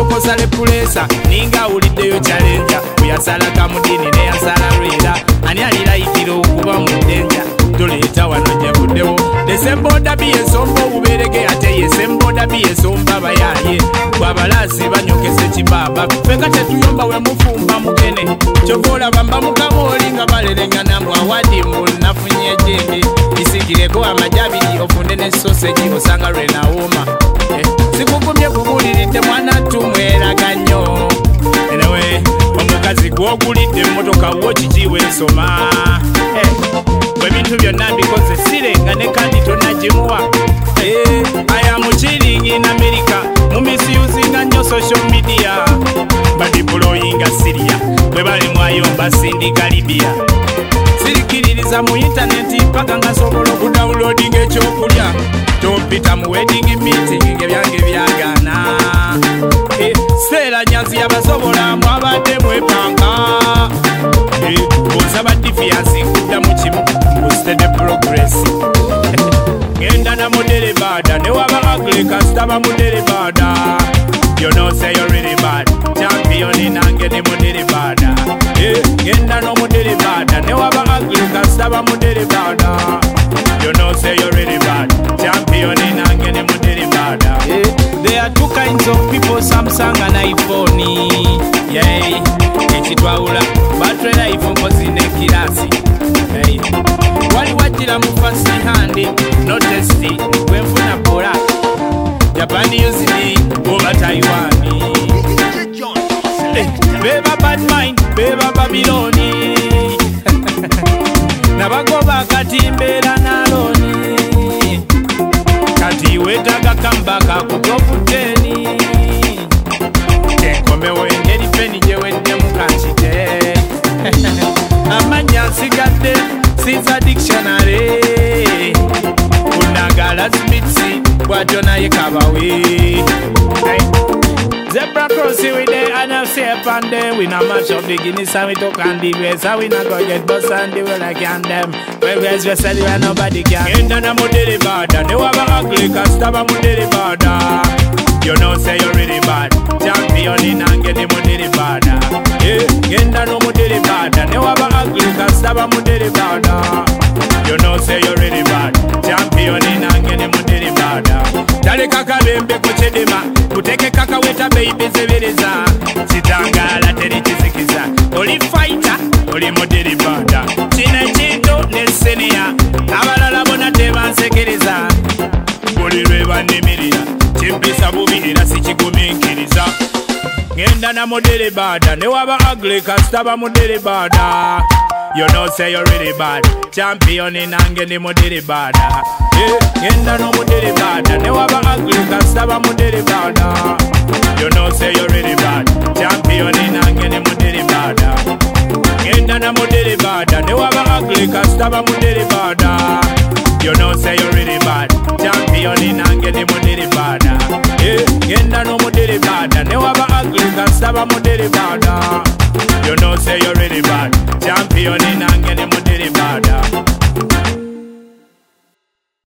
osale pulesa ninga awuliddeyo kyalenja bweyasala kamudini neyasala lwera ani alilayitira okuba mu ddenja tuleeta wano gyevuddewo desemboda biyesomba obuberege ate yesemboda biyesomba bayaye bwabalaasi banyokesa ekibaba feka tetuyomba we mufumba mugene. Kyova olaba mba mukama oli nga balelengana mbu awadi mbu nafunye ejende isigireko amajabiri ofunde ne soseji osanga lwenawooma Eh, emmotoka wo kikiwa ensoma Eh, bwe bintu byonna mbikoze sirenga ne kandi tonagimuwa Eh, aya mukiringi in america. Mumisiuzinga nnyo social media. Badiployinga siria bwe bali mwayomba sindika libya sirikiririza mu intaneti paka nga sobola okudawulodinga ekyokulya. Tompita mu wedding meeting ngebyange byagana. Eh, seera nyazi yabasobola mwabadde mwepanga Eh, yabadde fiyansi nkuddamu kimu mbuzite ne progress. Genda na munerebaada newaba agrikas taba munerebaada yonoseyo riribad champiyoni nange kitwawula batwera ifombozi ne kirasi. Hey. wali wajira mu fast hand no test gwenfuna pola japan usd oba taiwan. Hey. beba badmin beba babiloni. Nabagoba kati mbeera naloni kati wetaaga kambaka kuto Zebra crossing we the and I'm safe and then we not match up the Guinness and we took and the grace and we not go get bus and the world like can them. Well grace we sell you and nobody can. Ain't none of the daily border They have a ugly customer my the border you know say you really bad. Champion in and get the money the father Yeah, get the no money the father Never have a ugly cause have the father taleka kabembe kuchedema kutekeka kaweta beibe zebereza kitangala teri kizikiza. Oli fighter oli mudiribanda kino ekintu neseniya abalala bona tebansekereza buli lwe bannimirira kimpisa bubi era sikigumiikiriza ngenda na mudiribada newaba ugly kasitaba mudiribada You know say you're really bad. Champion in ange ni mudiri bada Eh, Ngenda no mudiri never mudiri brother. You know say you really bad. Champion in angene mudiri brother. Genda na mudiri brother. They were ugly customer mudiri brother. You know say you really bad. Champion in angene mudiri brother. Yeah, genda no mudiri brother. They were ugly customer mudiri brother. You know say you really bad. Champion in